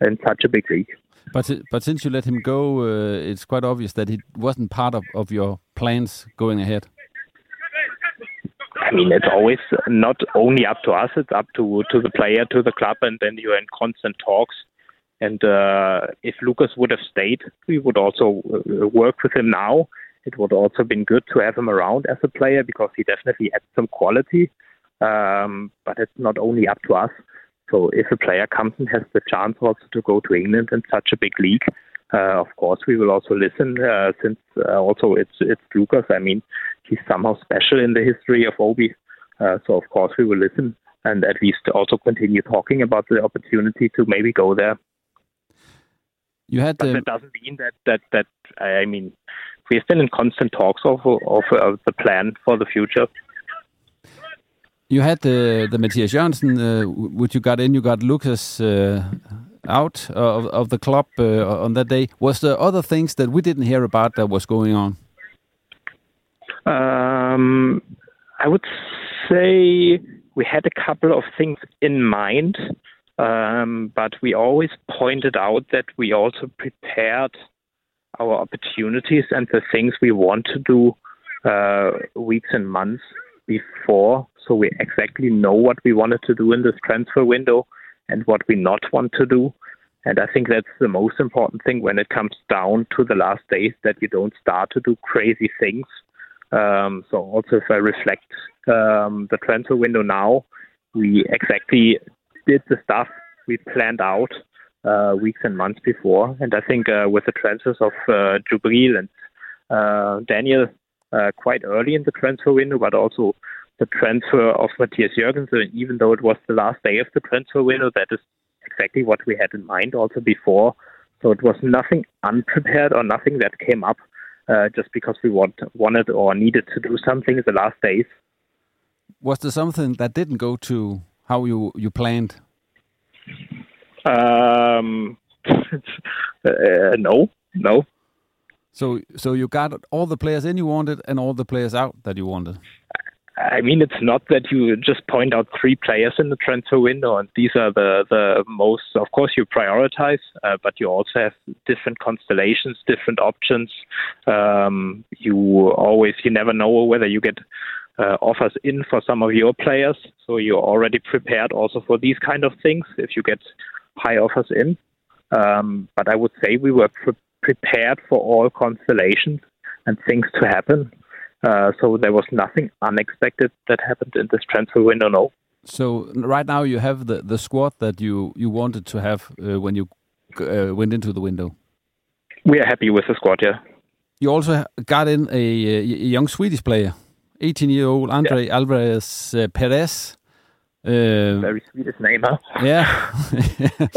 in such a big league. But but since you let him go, uh, it's quite obvious that it wasn't part of, of your plans going ahead. I mean, it's always not only up to us; it's up to to the player, to the club, and then you're in constant talks. And uh, if Lucas would have stayed, we would also uh, work with him now. It would also been good to have him around as a player because he definitely had some quality. Um, but it's not only up to us. So if a player comes and has the chance also to go to England in such a big league, uh, of course we will also listen. Uh, since uh, also it's it's Lucas. I mean, he's somehow special in the history of Obi. Uh, so of course we will listen and at least also continue talking about the opportunity to maybe go there. You had, but uh, that doesn't mean that that that I mean we've been in constant talks of of, of the plan for the future. You had the the Matthias Jørgensen, uh, which you got in. You got Lucas uh, out of of the club uh, on that day. Was there other things that we didn't hear about that was going on? Um, I would say we had a couple of things in mind, um, but we always pointed out that we also prepared our opportunities and the things we want to do uh, weeks and months before, so we exactly know what we wanted to do in this transfer window and what we not want to do. And I think that's the most important thing when it comes down to the last days that you don't start to do crazy things. Um, so also if I reflect um, the transfer window now, we exactly did the stuff we planned out uh, weeks and months before. And I think uh, with the transfers of uh, Jubril and uh, Daniel uh, quite early in the transfer window, but also the transfer of Matthias Jørgensen, even though it was the last day of the transfer window, that is exactly what we had in mind also before. So it was nothing unprepared or nothing that came up uh, just because we want, wanted or needed to do something in the last days. Was there something that didn't go to how you, you planned? Um, (laughs) uh, no, no. So, so you got all the players in you wanted and all the players out that you wanted. I mean, it's not that you just point out three players in the transfer window, and these are the the most. Of course, you prioritize, uh, but you also have different constellations, different options. Um, you always, you never know whether you get uh, offers in for some of your players, so you're already prepared also for these kind of things. If you get high offers in, um, but I would say we were pre- prepared for all constellations and things to happen. Uh, so there was nothing unexpected that happened in this transfer window. No. So right now you have the, the squad that you, you wanted to have uh, when you uh, went into the window. We are happy with the squad. Yeah. You also got in a, a young Swedish player, 18 year old Andre yeah. Alvarez uh, Perez. Very Swedish name, huh? Yeah. (laughs)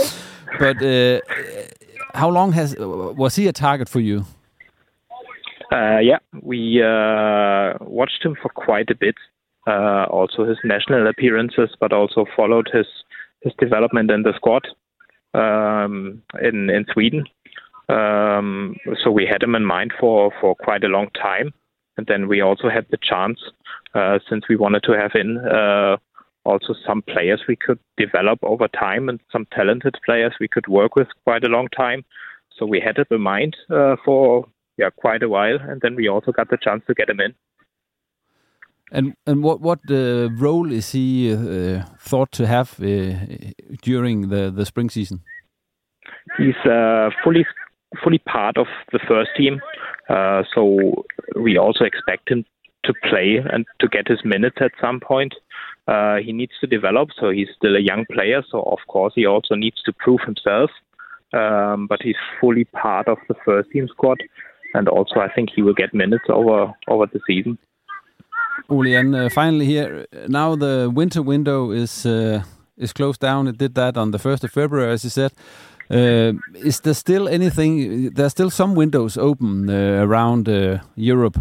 (laughs) but uh, how long has was he a target for you? Uh, yeah, we uh, watched him for quite a bit. Uh, also his national appearances, but also followed his his development in the squad um, in in Sweden. Um, so we had him in mind for for quite a long time, and then we also had the chance, uh, since we wanted to have in uh, also some players we could develop over time and some talented players we could work with quite a long time. So we had it in mind uh, for yeah quite a while, and then we also got the chance to get him in. And and what what uh, role is he uh, thought to have uh, during the the spring season? He's uh, fully fully part of the first team, uh, so we also expect him to play and to get his minutes at some point. Uh, he needs to develop, so he's still a young player. So of course he also needs to prove himself. Um, but he's fully part of the first team squad, and also I think he will get minutes over over the season. Uli, and uh, finally here, now the winter window is uh, is closed down. It did that on the first of February, as you said. Uh, is there still anything? There's still some windows open uh, around uh, Europe.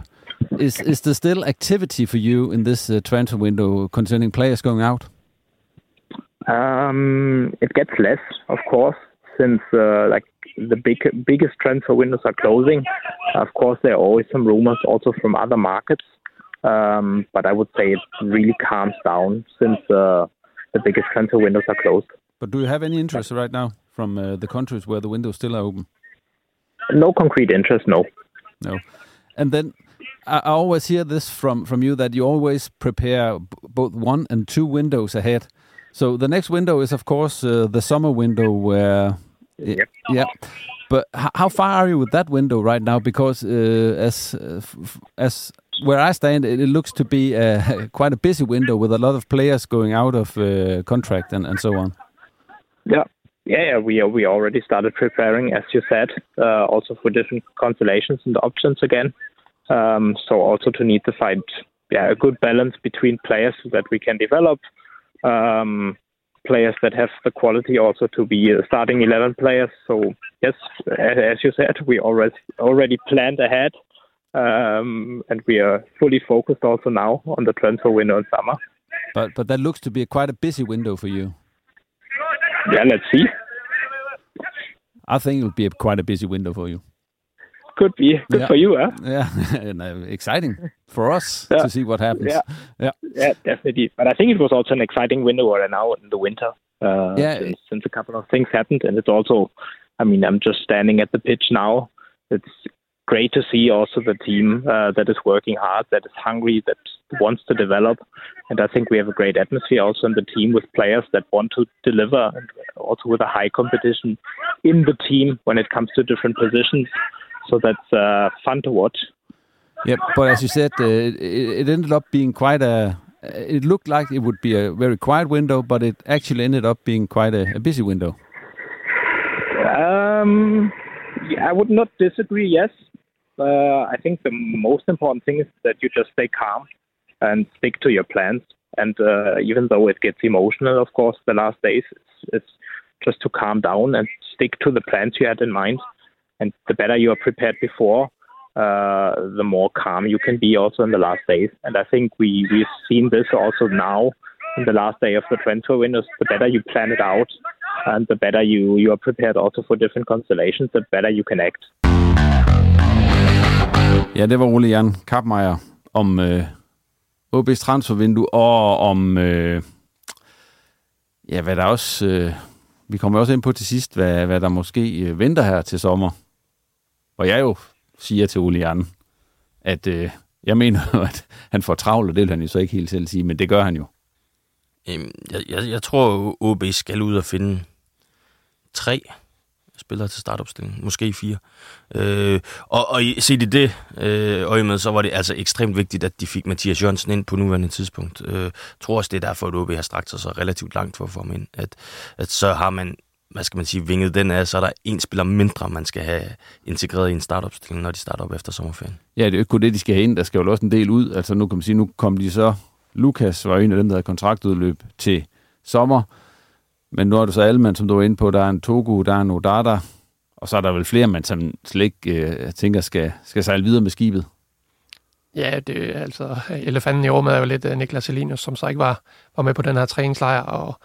Is is there still activity for you in this uh, transfer window concerning players going out? Um, it gets less, of course, since uh, like the big biggest transfer windows are closing. Of course, there are always some rumors also from other markets, um, but I would say it really calms down since uh, the biggest transfer windows are closed. But do you have any interest right now from uh, the countries where the windows still are open? No concrete interest, no. No. And then I I always hear this from, from you that you always prepare both one and two windows ahead. So the next window is, of course, uh, the summer window where. Yep. Yeah. But how far are you with that window right now? Because uh, as uh, as where I stand, it, it looks to be uh, (laughs) quite a busy window with a lot of players going out of uh, contract and, and so on. Yeah. Yeah, yeah, we we already started preparing, as you said, uh, also for different constellations and options again. Um, so also to need to find yeah a good balance between players so that we can develop um, players that have the quality also to be uh, starting eleven players. So yes, as you said, we already already planned ahead, um, and we are fully focused also now on the transfer window in summer. But but that looks to be quite a busy window for you. Yeah, let's see. I think it'll be a, quite a busy window for you. Could be good Yeah. for you, huh? Yeah, (laughs) and, uh, exciting for us Yeah. to see what happens. Yeah. yeah. Yeah, definitely. But I think it was also an exciting window right now in the winter. Uh, Yeah. Since, since a couple of things happened, and it's also, I mean, I'm just standing at the pitch now. It's great to see also the team uh, that is working hard, that is hungry, that wants to develop, and I think we have a great atmosphere also in the team with players that want to deliver, and also with a high competition in the team when it comes to different positions. So that's uh, fun to watch. Yeah, but as you said, uh, it, it ended up being quite a. It looked like it would be a very quiet window, but it actually ended up being quite a, a busy window. Um, yeah, I would not disagree. Yes, uh, I think the most important thing is that you just stay calm and stick to your plans. And uh, even though it gets emotional, of course, the last days, it's, it's just to calm down and stick to the plans you had in mind. And the better you are prepared before, uh, the more calm you can be also in the last days. And I think we we've seen this also now in the last day of the transfer windows. The better you plan it out, and the better you you are prepared also for different constellations, the better you can act. Ja, det var Ole Jan Kappmeier om øh, OB's transfervindue og om, øh, ja, hvad der også, øh, vi kommer også ind på til sidst, hvad, hvad der måske øh, venter her til sommer. Og jeg jo siger til Ole Jan, at øh, jeg mener at han får travlt, og det vil han jo så ikke helt selv sige, men det gør han jo. Øhm, jeg, jeg, jeg tror, OB skal ud og finde tre spillere til startopstillingen. Måske fire. Øh, og, og i- set i det øh, øje med, så var det altså ekstremt vigtigt, at de fik Mathias Jørgensen ind på nuværende tidspunkt. Øh, jeg tror også, det er derfor, at OB har strakt sig så relativt langt for at få ham ind. At, at så har man hvad skal man sige, vinget den af, så er der en spiller mindre, man skal have integreret i en startopstilling, når de starter op efter sommerferien. Ja, det er jo ikke kun det, de skal have ind. Der skal jo også en del ud. Altså nu kan man sige, nu kom de så... Lukas var en af dem, der havde kontraktudløb til sommer. Men nu er det så Alman, som du var inde på. Der er en Togu, der er en Odada. Og så er der vel flere, man som slet ikke øh, tænker skal, skal sejle videre med skibet. Ja, det er altså, elefanten i rummet er jo lidt uh, Niklas Elinius, som så ikke var, var med på den her træningslejr, og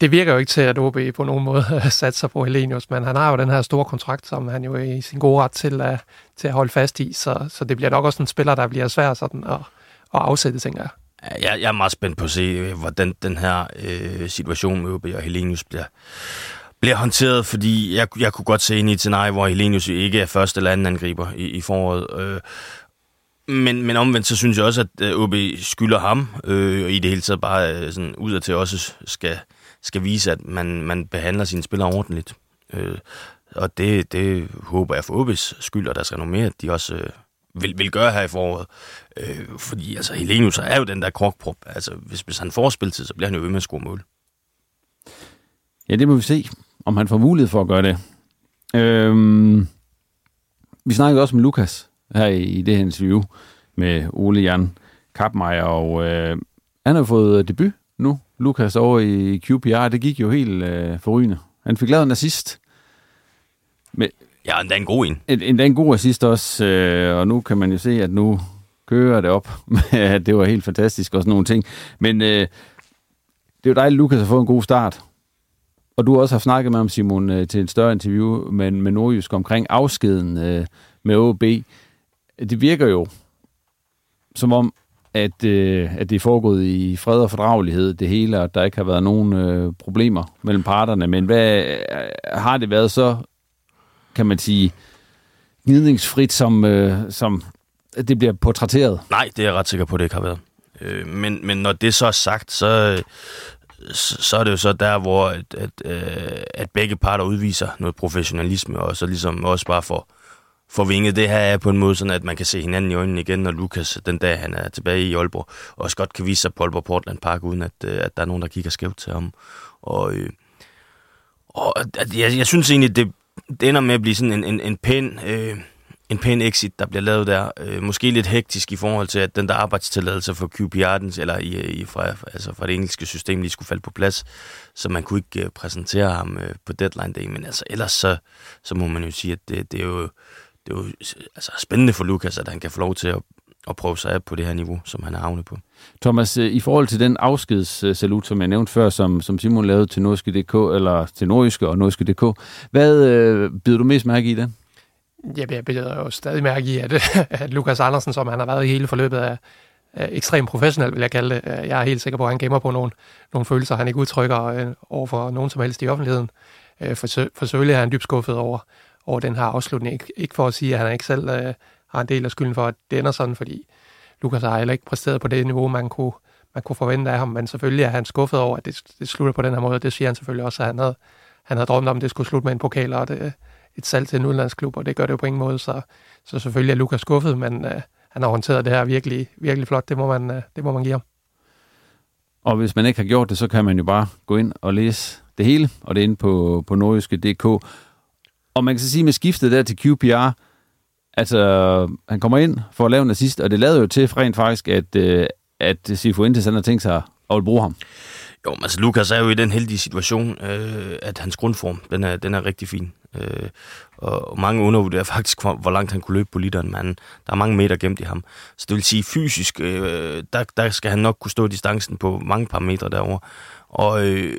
det virker jo ikke til, at OB på nogen måde (laughs) satser på Helenius, men han har jo den her store kontrakt, som han jo er i sin gode ret til at, til at holde fast i, så, så det bliver nok også en spiller, der bliver svær sådan at, at afsætte, tænker jeg. Jeg, jeg er meget spændt på at se, hvordan den her øh, situation med OB og Helenius bliver, bliver håndteret, fordi jeg, jeg kunne godt se ind i et scenarie, hvor Helenius ikke er første eller anden angriber i, i foråret. Øh, men, men omvendt, så synes jeg også, at øh, OB skylder ham, øh, og i det hele taget bare øh, sådan udad til også skal, skal vise, at man, man behandler sine spillere ordentligt. Øh, og det, det håber jeg for OB's skyld og deres renommé, at de også øh, vil, vil gøre her i foråret. Øh, fordi altså, Helenius er jo den der krokprop. Altså, hvis, hvis han får spilletid, så bliver han jo ved med at score mål. Ja, det må vi se, om han får mulighed for at gøre det. Øhm, vi snakkede også med Lukas her i, i det her interview med Ole Jan Kappmeier, og øh, han har fået debut nu, Lukas, over i QPR. Det gik jo helt øh, forrygende. Han fik lavet en assist. Men, ja, endda en god en. En, endda en god assist også, øh, og nu kan man jo se, at nu kører det op (laughs) med, at det var helt fantastisk og sådan nogle ting. Men øh, det er jo dejligt, at Lukas har fået en god start. Og du har også har snakket med ham, Simon, øh, til et større interview med, med Nordjysk omkring afskeden øh, med OB. Det virker jo som om, at, øh, at det er foregået i fred og fordragelighed, det hele, og at der ikke har været nogen øh, problemer mellem parterne. Men hvad øh, har det været så, kan man sige, gnidningsfrit, som, øh, som det bliver portrætteret? Nej, det er jeg ret sikker på, at det ikke har været. Øh, men, men når det så er sagt, så, så er det jo så der, hvor at, at, øh, at begge parter udviser noget professionalisme, og så ligesom også bare får, forvinget det her er på en måde, sådan at man kan se hinanden i øjnene igen, når Lukas den dag, han er tilbage i Aalborg, også godt kan vise sig på Aalborg Portland Park, uden at, øh, at der er nogen, der kigger skævt til ham. Og, øh, og at, jeg, jeg synes egentlig, det, det ender med at blive sådan en, en, en pæn... Øh, en pæn exit, der bliver lavet der. Øh, måske lidt hektisk i forhold til, at den der arbejdstilladelse for QPR, eller i, i, fra, altså fra det engelske system, lige skulle falde på plads, så man kunne ikke øh, præsentere ham øh, på deadline day. Men altså, ellers så, så må man jo sige, at det, det er jo, det er jo altså, spændende for Lukas, at han kan få lov til at, at prøve sig af på det her niveau, som han er havnet på. Thomas, i forhold til den afskedssalut, som jeg nævnte før, som, som Simon lavede til Norske.dk, eller til Nordiske og Norske.dk, hvad øh, bider du mest mærke i den? Ja, jeg beder jo stadig mærke i, at, (laughs) at Lukas Andersen, som han har været i hele forløbet, er, er ekstremt professionel, vil jeg kalde det. Jeg er helt sikker på, at han gemmer på nogle, nogle følelser, han ikke udtrykker øh, over for nogen som helst i offentligheden. Øh, for, for selvfølgelig er han dybt skuffet over, over den her afslutning. Ik- ikke for at sige, at han ikke selv øh, har en del af skylden for, at det ender sådan, fordi Lukas har heller ikke præsteret på det niveau, man kunne, man kunne forvente af ham, men selvfølgelig er han skuffet over, at det, det slutter på den her måde. Det siger han selvfølgelig også, at han havde, han havde drømt om, at det skulle slutte med en pokal, og det, øh, et salg til en udenlandsklub, og det gør det jo på ingen måde, så, så selvfølgelig er Lukas skuffet, men øh, han har håndteret det her virkelig, virkelig flot, det må, man, øh, det må man give ham. Og hvis man ikke har gjort det, så kan man jo bare gå ind og læse det hele, og det er inde på, på nordiske.dk. Og man kan så sige med skiftet der til QPR, altså han kommer ind for at lave en assist, og det lavede jo til rent faktisk, at, øh, at Sifuentes han har tænkt sig at bruge ham. Jo, men altså Lukas er jo i den heldige situation, øh, at hans grundform, den er, den er rigtig fin. Øh, og mange undervurderer faktisk, hvor, hvor langt han kunne løbe på literen, men der er mange meter gemt i ham. Så det vil sige, fysisk, øh, der, der skal han nok kunne stå distancen på mange parametre derovre. Og øh,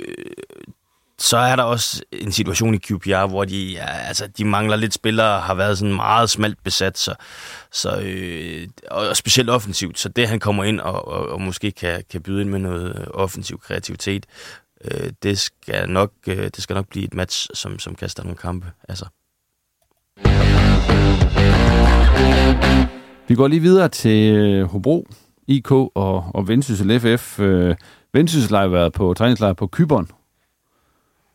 så er der også en situation i QPR, hvor de, ja, altså, de mangler lidt spillere, har været sådan meget smalt besat, så, så, øh, og specielt offensivt. Så det, han kommer ind og, og, og måske kan, kan byde ind med noget offensiv kreativitet, øh, det, skal nok, øh, det skal nok blive et match, som, som kaster nogle kampe. Altså. Vi går lige videre til øh, Hobro, IK og, og Vendsyssel FF. Øh, Vendsyssel har været på træningslejr på Kyberen.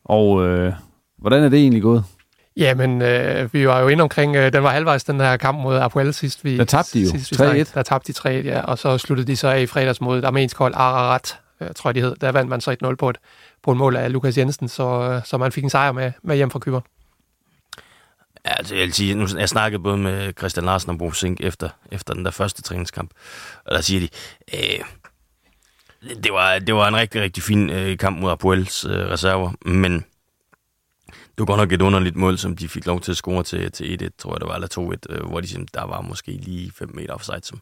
Og øh, hvordan er det egentlig gået? Jamen, øh, vi var jo inde omkring, øh, den var halvvejs, den her kamp mod Apoel sidst. Vi, der tabte de jo 3-1. Der tabte de 3-1, ja, og så sluttede de så af i fredags mod et armensk hold, Ararat, øh, tror jeg de hed. Der vandt man så 1-0 på et, på en mål af Lukas Jensen, så, øh, så man fik en sejr med, med hjem fra Kyberen. Ja, altså, jeg vil sige, nu, jeg snakkede både med Christian Larsen og Bo Sink efter, efter den der første træningskamp, og der siger de, øh, det, var, det var en rigtig, rigtig fin øh, kamp mod Apuels øh, reserver, men det var godt nok et underligt mål, som de fik lov til at score til, til 1-1, tror jeg det var, eller 2-1, øh, hvor de siger, der var måske lige 5 meter offside, som,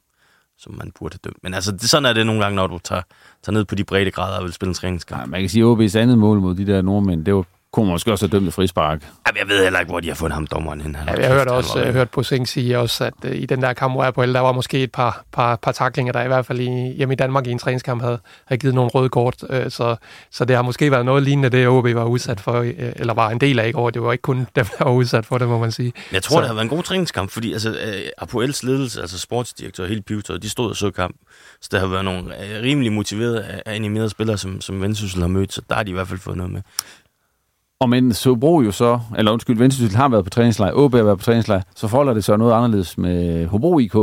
som man burde have dømt. Men altså, det, sådan er det nogle gange, når du tager, tager ned på de brede grader og vil spille en træningskamp. Ja, man kan sige, at OB's andet mål mod de der nordmænd, det var kunne måske også have dømt et frispark. Jamen, jeg ved heller ikke, hvor de har fundet ham dommeren hen. Ja, jeg hørte også jeg hørt på Sing sige også, at uh, i den der kamp, hvor jeg på der var måske et par, par, par taklinger, der i hvert fald i, hjemme i Danmark i en træningskamp havde, havde givet nogle røde kort. Uh, så, så det har måske været noget lignende det, OB var udsat for, eller var en del af i går. Det var ikke kun dem, der var udsat for det, må man sige. Jeg tror, så. det har været en god træningskamp, fordi altså, uh, Apoels ledelse, altså sportsdirektør og hele pivetøjet, de stod og så kamp. Så der har været nogle uh, rimelig motiverede, animerede spillere, som, som Vendsyssel har mødt, så der har de i hvert fald fået noget med. Og men Sobro jo så, eller undskyld, Vendsyssel har været på træningslejr, OB har været på træningslejr, så forholder det sig noget anderledes med Hobro IK,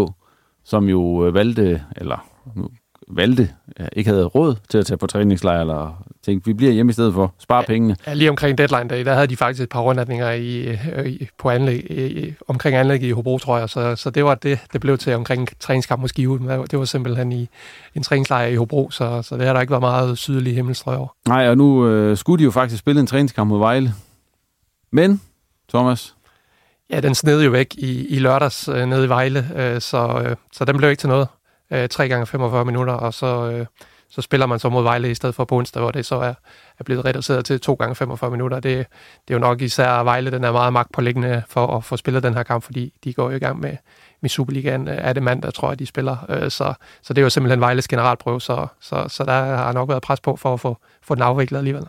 som jo øh, valgte, eller nu valgte, ikke havde råd til at tage på træningslejr, eller tænkte, vi bliver hjemme i stedet for, spare ja, pengene. Ja, lige omkring deadline day, der havde de faktisk et par rundretninger i, i, på anlæg, i, omkring anlægget i Hobro, tror jeg, så, så det var det, det blev til omkring træningskamp mod Skive. Det var simpelthen i en træningslejr i Hobro, så, så det har der ikke været meget sydlig himmelstrøg over. Nej, og nu øh, skulle de jo faktisk spille en træningskamp mod Vejle. Men, Thomas, Ja, den sned jo væk i, i lørdags øh, nede i Vejle, øh, så, øh, så den blev ikke til noget øh, 3 gange 45 minutter, og så, øh, så spiller man så mod Vejle i stedet for på onsdag, hvor det så er, er blevet reduceret til 2 gange 45 minutter. Det, det er jo nok især Vejle, den er meget magtpålæggende for at få spillet den her kamp, fordi de går jo i gang med, med Superligaen. Øh, er det mandag, tror jeg, de spiller. Øh, så, så det er jo simpelthen Vejles generalprøve, så, så, så der har nok været pres på for at få, få den afviklet alligevel.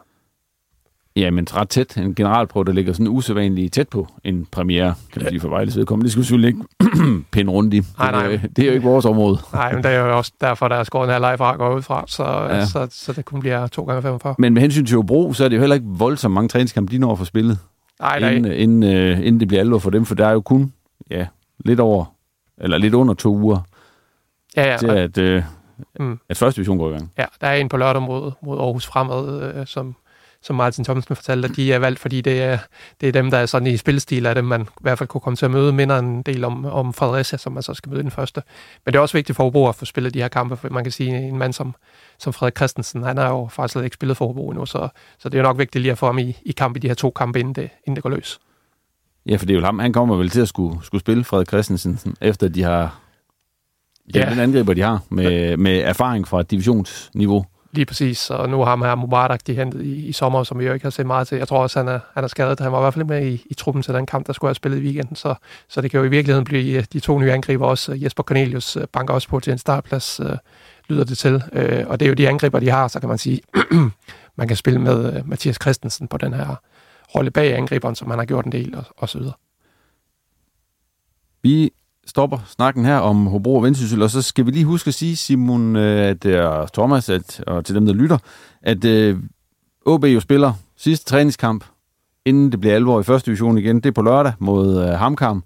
Ja, men ret tæt. En generalprøve, der ligger sådan usædvanligt tæt på en premiere, kan man sige, for Vejles vedkommende. Det skal vi selvfølgelig ikke (clears throat) pinde rundt i. Nej, nej. Det, det er jo ikke vores område. Nej, men det er jo også derfor, der er skåret en halvleg fra går ud fra, så, ja. så, så, det kun bliver 2 gange 45 Men med hensyn til Hobro, så er det jo heller ikke voldsomt mange træningskampe, de når for spillet. Nej, nej. Inden, inden, uh, inden det bliver alvor for dem, for der er jo kun ja, lidt over, eller lidt under to uger ja, ja. til, at, uh, mm. at første division går i gang. Ja, der er en på lørdag mod, mod Aarhus Fremad, uh, som som Martin Thomsen fortalte, at de er valgt, fordi det er, det er dem, der er sådan i spilstil af dem, man i hvert fald kunne komme til at møde, minder en del om, om Fredericia, som man så skal møde den første. Men det er også vigtigt for Hobro at få spillet de her kampe, for man kan sige, en mand som, som Frederik Christensen, han har jo faktisk slet ikke spillet for Hobro endnu, så, så det er nok vigtigt lige at få ham i, i kamp i de her to kampe, inden det, inden det går løs. Ja, for det er jo ham, han kommer vel til at skulle, skulle spille Frederik Christensen, efter de har ja. den angriber, de har, med, med erfaring fra divisionsniveau. Lige præcis, og nu har man her Mubarak, de hentet i, i sommer, som vi jo ikke har set meget til. Jeg tror også, han er, han er skadet. Han var i hvert fald med i, i truppen til den kamp, der skulle have spillet i weekenden, så, så det kan jo i virkeligheden blive øh, de to nye angriber også. Øh, Jesper Cornelius øh, banker også på til en startplads, øh, lyder det til. Øh, og det er jo de angriber, de har, så kan man sige, (clears throat) man kan spille med øh, Mathias Christensen på den her rolle bag angriberen, som han har gjort en del, og, og så videre. Vi stopper snakken her om Hobro og Vendsyssel, og så skal vi lige huske at sige, Simon, øh, at det er Thomas, at, og til dem, der lytter, at øh, OB jo spiller sidste træningskamp, inden det bliver alvor i første division igen. Det er på lørdag mod øh, Hamkam.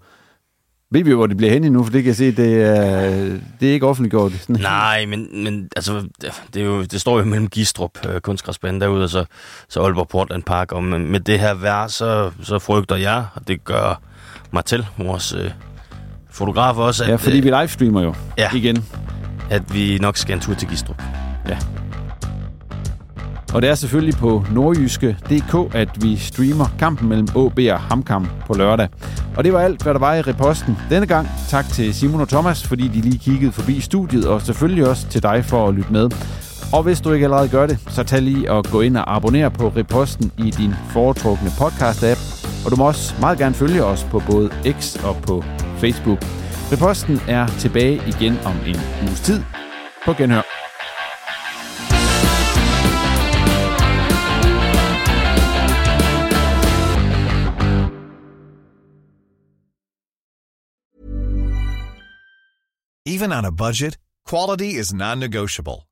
Ved vi hvor det bliver hen nu, for det kan jeg se, det er, det er ikke offentliggjort. Sådan. (laughs) Nej, men, men altså, det, er jo, det står jo mellem Gistrup, øh, kunstgræsbanen derude, og så, så Aalborg Portland Park. Og med, med det her vejr, så, så frygter jeg, og det gør mig til, vores øh, fotograf også. At, ja, fordi vi livestreamer jo ja, igen. At vi nok skal en tur til Gistrup. Ja. Og det er selvfølgelig på nordjyske.dk, at vi streamer kampen mellem AB og Hamkam på lørdag. Og det var alt, hvad der var i reposten denne gang. Tak til Simon og Thomas, fordi de lige kiggede forbi studiet, og selvfølgelig også til dig for at lytte med. Og hvis du ikke allerede gør det, så tag lige og gå ind og abonnere på reposten i din foretrukne podcast-app. Og du må også meget gerne følge os på både X og på Facebook. Reposten er tilbage igen om en uges tid. På genhør. Even on a budget, quality is non-negotiable.